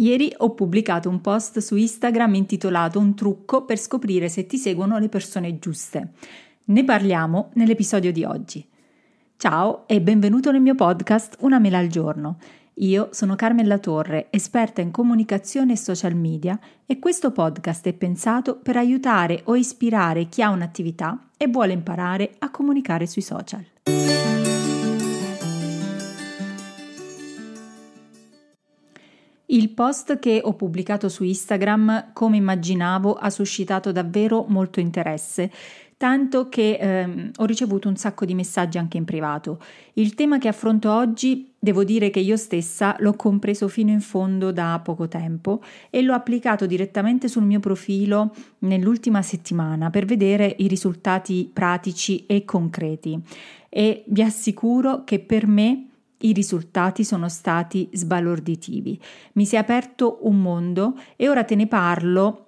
Ieri ho pubblicato un post su Instagram intitolato Un trucco per scoprire se ti seguono le persone giuste. Ne parliamo nell'episodio di oggi. Ciao e benvenuto nel mio podcast Una mela al giorno. Io sono Carmella Torre, esperta in comunicazione e social media e questo podcast è pensato per aiutare o ispirare chi ha un'attività e vuole imparare a comunicare sui social. Il post che ho pubblicato su Instagram, come immaginavo, ha suscitato davvero molto interesse, tanto che ehm, ho ricevuto un sacco di messaggi anche in privato. Il tema che affronto oggi, devo dire che io stessa l'ho compreso fino in fondo da poco tempo e l'ho applicato direttamente sul mio profilo nell'ultima settimana per vedere i risultati pratici e concreti. E vi assicuro che per me i risultati sono stati sbalorditivi. Mi si è aperto un mondo e ora te ne parlo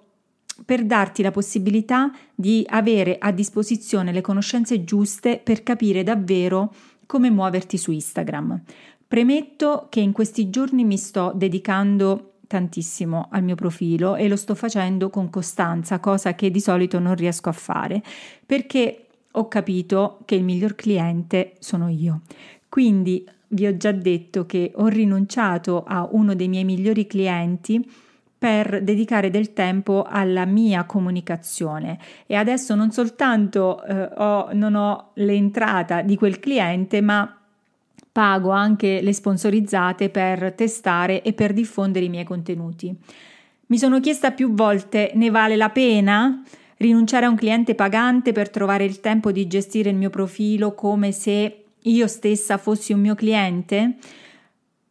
per darti la possibilità di avere a disposizione le conoscenze giuste per capire davvero come muoverti su Instagram. Premetto che in questi giorni mi sto dedicando tantissimo al mio profilo e lo sto facendo con costanza, cosa che di solito non riesco a fare, perché ho capito che il miglior cliente sono io. Quindi vi ho già detto che ho rinunciato a uno dei miei migliori clienti per dedicare del tempo alla mia comunicazione e adesso non soltanto eh, ho, non ho l'entrata di quel cliente ma pago anche le sponsorizzate per testare e per diffondere i miei contenuti. Mi sono chiesta più volte ne vale la pena rinunciare a un cliente pagante per trovare il tempo di gestire il mio profilo come se io stessa fossi un mio cliente?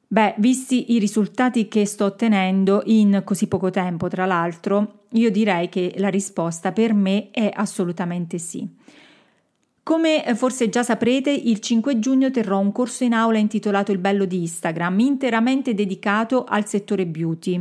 Beh, visti i risultati che sto ottenendo in così poco tempo, tra l'altro, io direi che la risposta per me è assolutamente sì. Come forse già saprete, il 5 giugno terrò un corso in aula intitolato Il bello di Instagram, interamente dedicato al settore beauty.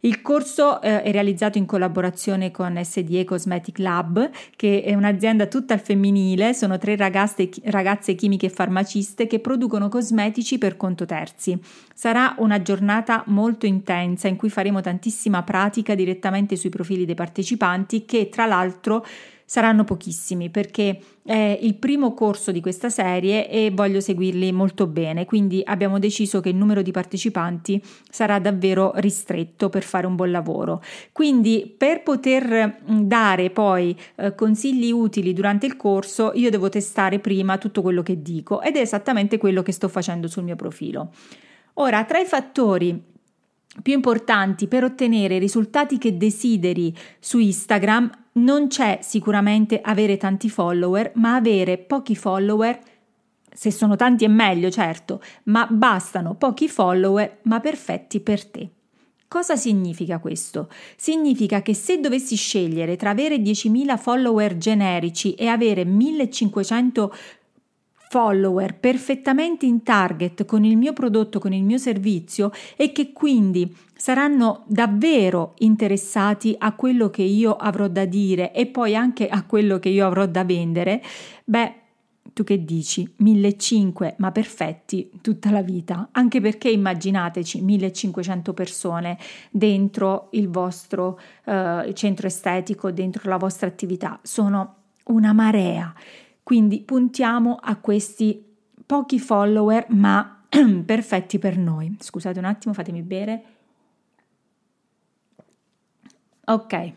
Il corso eh, è realizzato in collaborazione con SDE Cosmetic Lab, che è un'azienda tutta al femminile, sono tre ragazze, ragazze chimiche e farmaciste che producono cosmetici per conto terzi. Sarà una giornata molto intensa in cui faremo tantissima pratica direttamente sui profili dei partecipanti che tra l'altro saranno pochissimi perché è il primo corso di questa serie e voglio seguirli molto bene, quindi abbiamo deciso che il numero di partecipanti sarà davvero ristretto per fare un buon lavoro. Quindi per poter dare poi eh, consigli utili durante il corso, io devo testare prima tutto quello che dico ed è esattamente quello che sto facendo sul mio profilo. Ora, tra i fattori più importanti per ottenere i risultati che desideri su Instagram non c'è sicuramente avere tanti follower, ma avere pochi follower, se sono tanti è meglio certo, ma bastano pochi follower ma perfetti per te. Cosa significa questo? Significa che se dovessi scegliere tra avere 10.000 follower generici e avere 1.500 follower perfettamente in target con il mio prodotto, con il mio servizio e che quindi saranno davvero interessati a quello che io avrò da dire e poi anche a quello che io avrò da vendere, beh, tu che dici? 1500, ma perfetti tutta la vita, anche perché immaginateci 1500 persone dentro il vostro uh, centro estetico, dentro la vostra attività, sono una marea. Quindi puntiamo a questi pochi follower, ma perfetti per noi. Scusate un attimo, fatemi bere. Ok.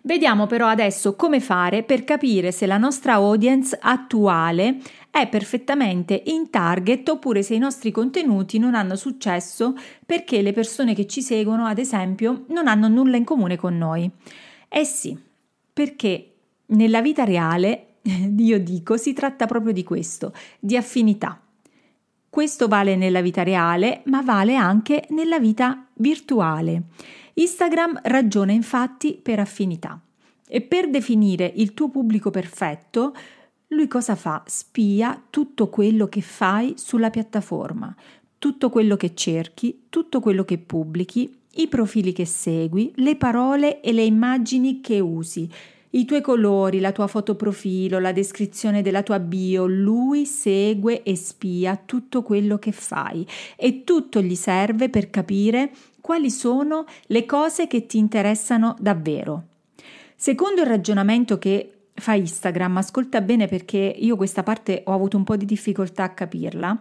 Vediamo però adesso come fare per capire se la nostra audience attuale è perfettamente in target oppure se i nostri contenuti non hanno successo perché le persone che ci seguono, ad esempio, non hanno nulla in comune con noi. Eh sì, perché nella vita reale io dico, si tratta proprio di questo, di affinità. Questo vale nella vita reale, ma vale anche nella vita virtuale. Instagram ragiona infatti per affinità. E per definire il tuo pubblico perfetto, lui cosa fa? Spia tutto quello che fai sulla piattaforma, tutto quello che cerchi, tutto quello che pubblichi, i profili che segui, le parole e le immagini che usi i tuoi colori, la tua foto profilo, la descrizione della tua bio, lui segue e spia tutto quello che fai e tutto gli serve per capire quali sono le cose che ti interessano davvero. Secondo il ragionamento che fa Instagram, ascolta bene perché io questa parte ho avuto un po' di difficoltà a capirla.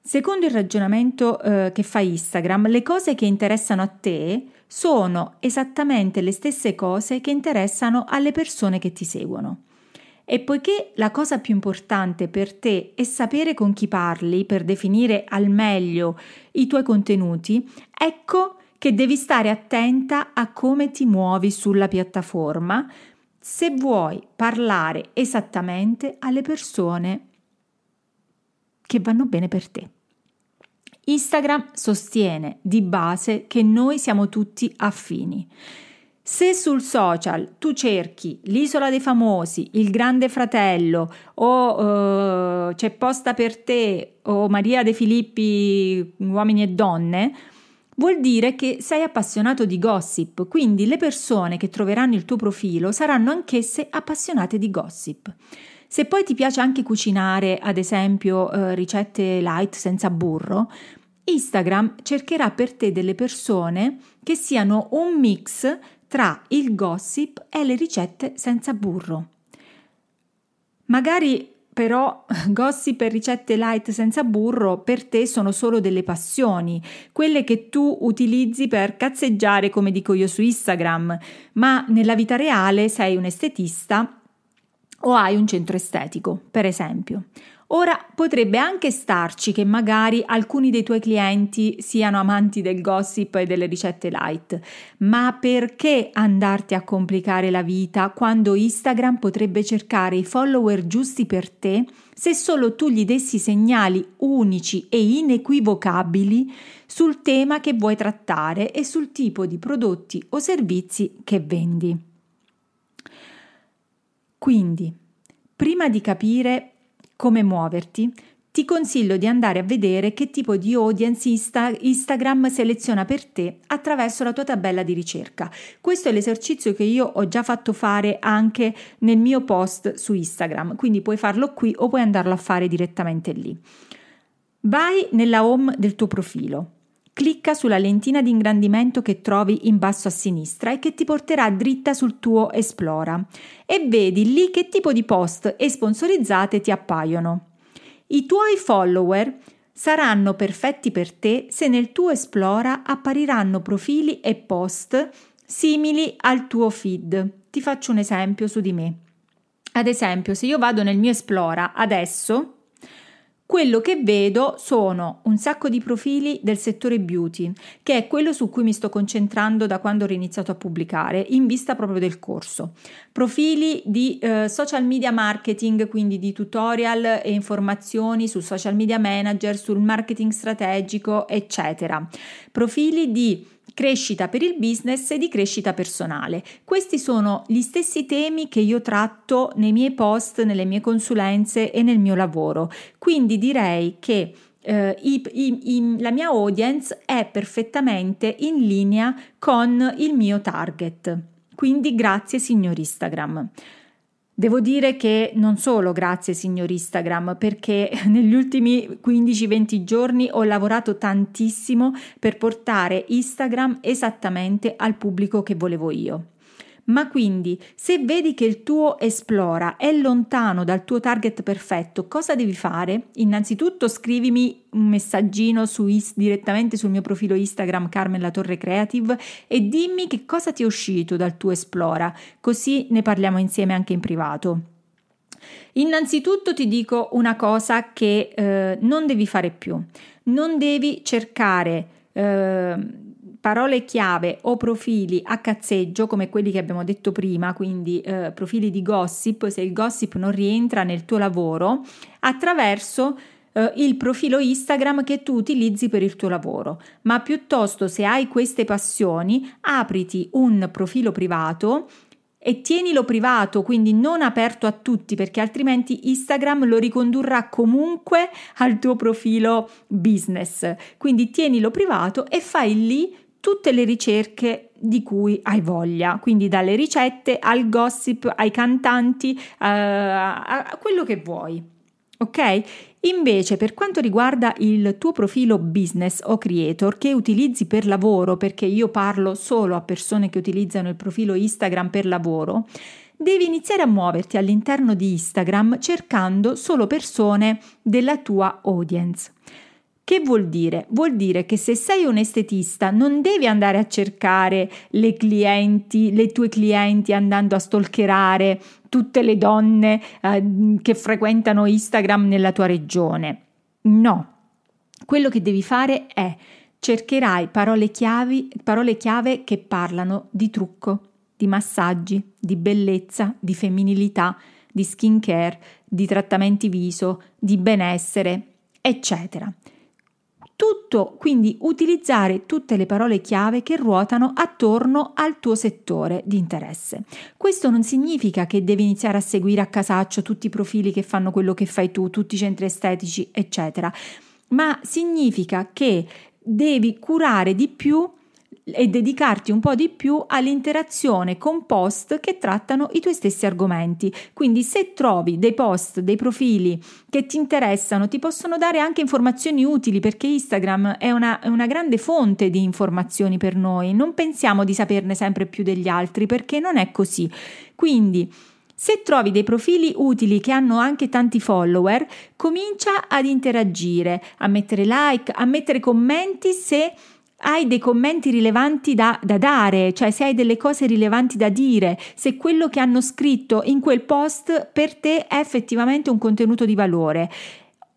Secondo il ragionamento eh, che fa Instagram, le cose che interessano a te sono esattamente le stesse cose che interessano alle persone che ti seguono. E poiché la cosa più importante per te è sapere con chi parli per definire al meglio i tuoi contenuti, ecco che devi stare attenta a come ti muovi sulla piattaforma se vuoi parlare esattamente alle persone che vanno bene per te. Instagram sostiene di base che noi siamo tutti affini. Se sul social tu cerchi l'isola dei famosi, il grande fratello o uh, c'è posta per te o Maria De Filippi, uomini e donne, vuol dire che sei appassionato di gossip, quindi le persone che troveranno il tuo profilo saranno anch'esse appassionate di gossip. Se poi ti piace anche cucinare, ad esempio eh, ricette light senza burro, Instagram cercherà per te delle persone che siano un mix tra il gossip e le ricette senza burro. Magari però gossip e ricette light senza burro per te sono solo delle passioni, quelle che tu utilizzi per cazzeggiare come dico io su Instagram, ma nella vita reale sei un estetista o hai un centro estetico, per esempio. Ora potrebbe anche starci che magari alcuni dei tuoi clienti siano amanti del gossip e delle ricette light, ma perché andarti a complicare la vita quando Instagram potrebbe cercare i follower giusti per te se solo tu gli dessi segnali unici e inequivocabili sul tema che vuoi trattare e sul tipo di prodotti o servizi che vendi? Quindi, prima di capire come muoverti, ti consiglio di andare a vedere che tipo di audience Insta- Instagram seleziona per te attraverso la tua tabella di ricerca. Questo è l'esercizio che io ho già fatto fare anche nel mio post su Instagram, quindi puoi farlo qui o puoi andarlo a fare direttamente lì. Vai nella home del tuo profilo. Clicca sulla lentina di ingrandimento che trovi in basso a sinistra e che ti porterà dritta sul tuo Esplora e vedi lì che tipo di post e sponsorizzate ti appaiono. I tuoi follower saranno perfetti per te se nel tuo Esplora appariranno profili e post simili al tuo feed. Ti faccio un esempio su di me. Ad esempio, se io vado nel mio Esplora adesso, quello che vedo sono un sacco di profili del settore beauty, che è quello su cui mi sto concentrando da quando ho iniziato a pubblicare, in vista proprio del corso. Profili di eh, social media marketing, quindi di tutorial e informazioni sul social media manager, sul marketing strategico, eccetera. Profili di crescita per il business e di crescita personale. Questi sono gli stessi temi che io tratto nei miei post, nelle mie consulenze e nel mio lavoro. Quindi direi che eh, i, i, i, la mia audience è perfettamente in linea con il mio target. Quindi grazie signor Instagram. Devo dire che non solo grazie signor Instagram, perché negli ultimi 15-20 giorni ho lavorato tantissimo per portare Instagram esattamente al pubblico che volevo io. Ma quindi, se vedi che il tuo Esplora è lontano dal tuo target perfetto, cosa devi fare? Innanzitutto scrivimi un messaggino su is- direttamente sul mio profilo Instagram Carmen La Torre Creative e dimmi che cosa ti è uscito dal tuo Esplora, così ne parliamo insieme anche in privato. Innanzitutto ti dico una cosa che eh, non devi fare più. Non devi cercare eh, parole chiave o profili a cazzeggio come quelli che abbiamo detto prima, quindi eh, profili di gossip, se il gossip non rientra nel tuo lavoro, attraverso eh, il profilo Instagram che tu utilizzi per il tuo lavoro, ma piuttosto se hai queste passioni, apriti un profilo privato e tienilo privato, quindi non aperto a tutti, perché altrimenti Instagram lo ricondurrà comunque al tuo profilo business. Quindi tienilo privato e fai lì tutte le ricerche di cui hai voglia, quindi dalle ricette al gossip, ai cantanti, uh, a quello che vuoi. Ok? Invece, per quanto riguarda il tuo profilo business o creator che utilizzi per lavoro, perché io parlo solo a persone che utilizzano il profilo Instagram per lavoro, devi iniziare a muoverti all'interno di Instagram cercando solo persone della tua audience. Che vuol dire? Vuol dire che se sei un estetista non devi andare a cercare le clienti, le tue clienti andando a stalkerare tutte le donne eh, che frequentano Instagram nella tua regione. No. Quello che devi fare è cercherai parole, chiavi, parole chiave che parlano di trucco, di massaggi, di bellezza, di femminilità, di skincare, di trattamenti viso, di benessere, eccetera. Tutto, quindi utilizzare tutte le parole chiave che ruotano attorno al tuo settore di interesse. Questo non significa che devi iniziare a seguire a casaccio tutti i profili che fanno quello che fai tu, tutti i centri estetici, eccetera, ma significa che devi curare di più e dedicarti un po' di più all'interazione con post che trattano i tuoi stessi argomenti. Quindi se trovi dei post, dei profili che ti interessano, ti possono dare anche informazioni utili perché Instagram è una, è una grande fonte di informazioni per noi. Non pensiamo di saperne sempre più degli altri perché non è così. Quindi se trovi dei profili utili che hanno anche tanti follower, comincia ad interagire, a mettere like, a mettere commenti se hai dei commenti rilevanti da, da, dare, cioè se hai delle cose rilevanti da dire, se quello che hanno scritto in quel post per te è effettivamente un contenuto di valore.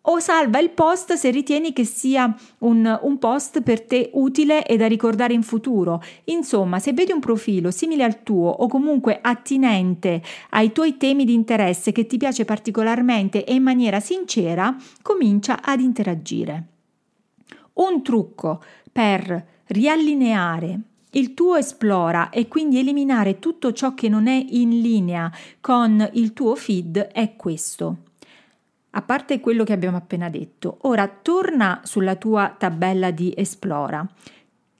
O salva il post se ritieni che sia un, un post per te utile e da ricordare in futuro. Insomma, se vedi un profilo simile al tuo o comunque attinente ai tuoi temi di interesse che ti piace particolarmente e in maniera sincera, comincia ad interagire. Un trucco per riallineare il tuo esplora e quindi eliminare tutto ciò che non è in linea con il tuo feed è questo. A parte quello che abbiamo appena detto, ora torna sulla tua tabella di esplora.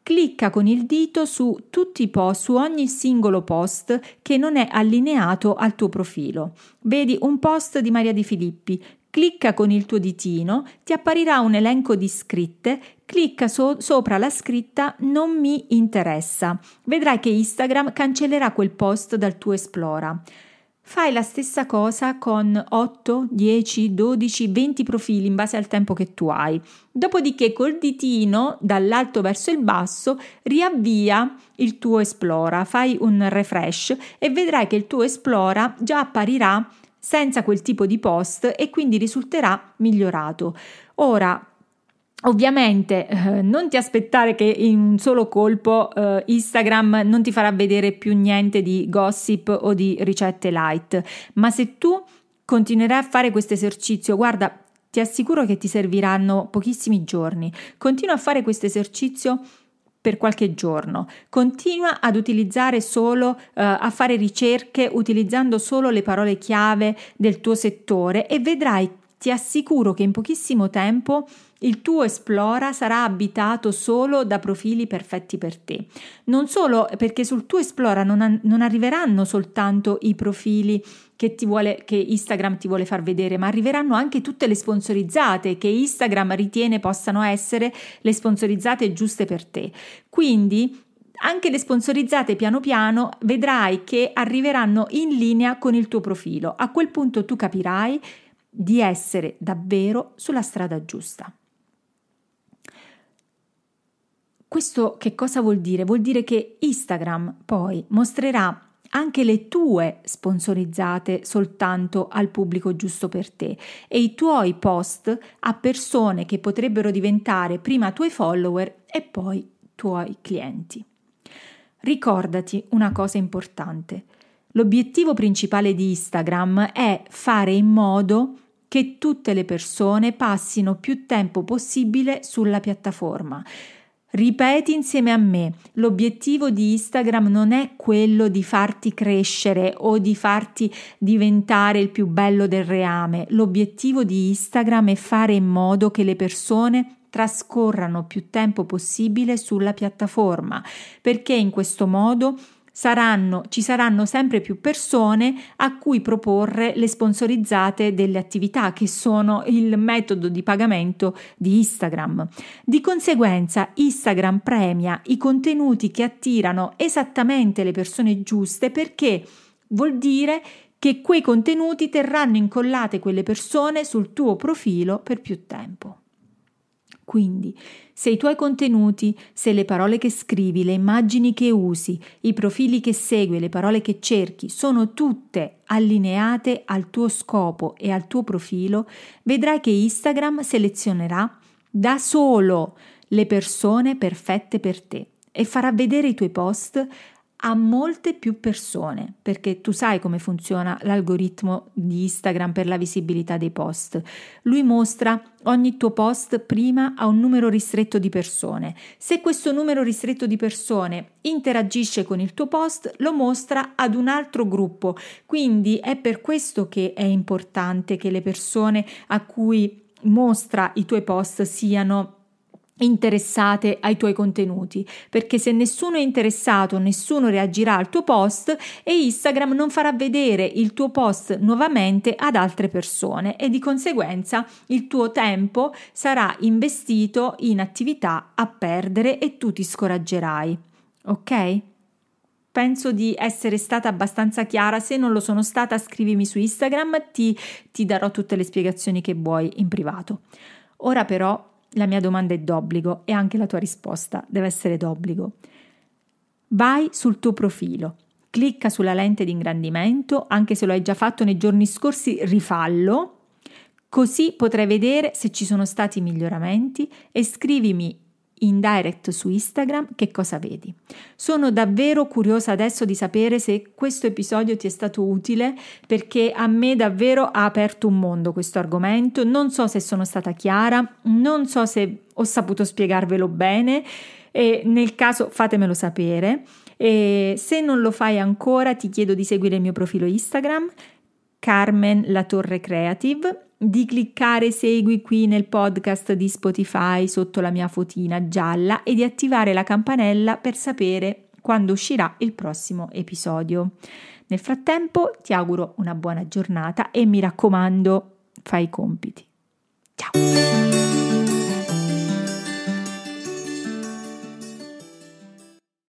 Clicca con il dito su tutti i post, su ogni singolo post che non è allineato al tuo profilo. Vedi un post di Maria Di Filippi, Clicca con il tuo ditino, ti apparirà un elenco di scritte, clicca so- sopra la scritta Non mi interessa. Vedrai che Instagram cancellerà quel post dal tuo Esplora. Fai la stessa cosa con 8, 10, 12, 20 profili in base al tempo che tu hai. Dopodiché col ditino dall'alto verso il basso riavvia il tuo Esplora, fai un refresh e vedrai che il tuo Esplora già apparirà senza quel tipo di post e quindi risulterà migliorato. Ora, Ovviamente eh, non ti aspettare che in un solo colpo eh, Instagram non ti farà vedere più niente di gossip o di ricette light, ma se tu continuerai a fare questo esercizio, guarda, ti assicuro che ti serviranno pochissimi giorni. Continua a fare questo esercizio per qualche giorno. Continua ad utilizzare solo, eh, a fare ricerche utilizzando solo le parole chiave del tuo settore e vedrai, ti assicuro che in pochissimo tempo il tuo Esplora sarà abitato solo da profili perfetti per te. Non solo perché sul tuo Esplora non, non arriveranno soltanto i profili che, vuole, che Instagram ti vuole far vedere, ma arriveranno anche tutte le sponsorizzate che Instagram ritiene possano essere le sponsorizzate giuste per te. Quindi anche le sponsorizzate piano piano vedrai che arriveranno in linea con il tuo profilo. A quel punto tu capirai di essere davvero sulla strada giusta. Questo che cosa vuol dire? Vuol dire che Instagram poi mostrerà anche le tue sponsorizzate soltanto al pubblico giusto per te e i tuoi post a persone che potrebbero diventare prima tuoi follower e poi tuoi clienti. Ricordati una cosa importante. L'obiettivo principale di Instagram è fare in modo che tutte le persone passino più tempo possibile sulla piattaforma. Ripeti insieme a me, l'obiettivo di Instagram non è quello di farti crescere o di farti diventare il più bello del reame, l'obiettivo di Instagram è fare in modo che le persone trascorrano più tempo possibile sulla piattaforma, perché in questo modo saranno, ci saranno sempre più persone a cui proporre le sponsorizzate delle attività che sono il metodo di pagamento di Instagram. Di conseguenza Instagram premia i contenuti che attirano esattamente le persone giuste perché vuol dire che quei contenuti terranno incollate quelle persone sul tuo profilo per più tempo. Quindi, se i tuoi contenuti, se le parole che scrivi, le immagini che usi, i profili che segui, le parole che cerchi sono tutte allineate al tuo scopo e al tuo profilo, vedrai che Instagram selezionerà da solo le persone perfette per te e farà vedere i tuoi post a molte più persone, perché tu sai come funziona l'algoritmo di Instagram per la visibilità dei post. Lui mostra ogni tuo post prima a un numero ristretto di persone. Se questo numero ristretto di persone interagisce con il tuo post, lo mostra ad un altro gruppo. Quindi è per questo che è importante che le persone a cui mostra i tuoi post siano interessate ai tuoi contenuti, perché se nessuno è interessato, nessuno reagirà al tuo post e Instagram non farà vedere il tuo post nuovamente ad altre persone e di conseguenza il tuo tempo sarà investito in attività a perdere e tu ti scoraggerai. Ok? Penso di essere stata abbastanza chiara, se non lo sono stata scrivimi su Instagram, ti, ti darò tutte le spiegazioni che vuoi in privato. Ora però la mia domanda è d'obbligo e anche la tua risposta deve essere d'obbligo. Vai sul tuo profilo, clicca sulla lente di ingrandimento, anche se lo hai già fatto nei giorni scorsi, rifallo, così potrai vedere se ci sono stati miglioramenti e scrivimi in direct su Instagram che cosa vedi. Sono davvero curiosa adesso di sapere se questo episodio ti è stato utile perché a me davvero ha aperto un mondo questo argomento. Non so se sono stata chiara, non so se ho saputo spiegarvelo bene e nel caso fatemelo sapere. E se non lo fai ancora ti chiedo di seguire il mio profilo Instagram Carmen La Torre Creative di cliccare segui qui nel podcast di Spotify sotto la mia fotina gialla e di attivare la campanella per sapere quando uscirà il prossimo episodio. Nel frattempo ti auguro una buona giornata e mi raccomando, fai i compiti. Ciao!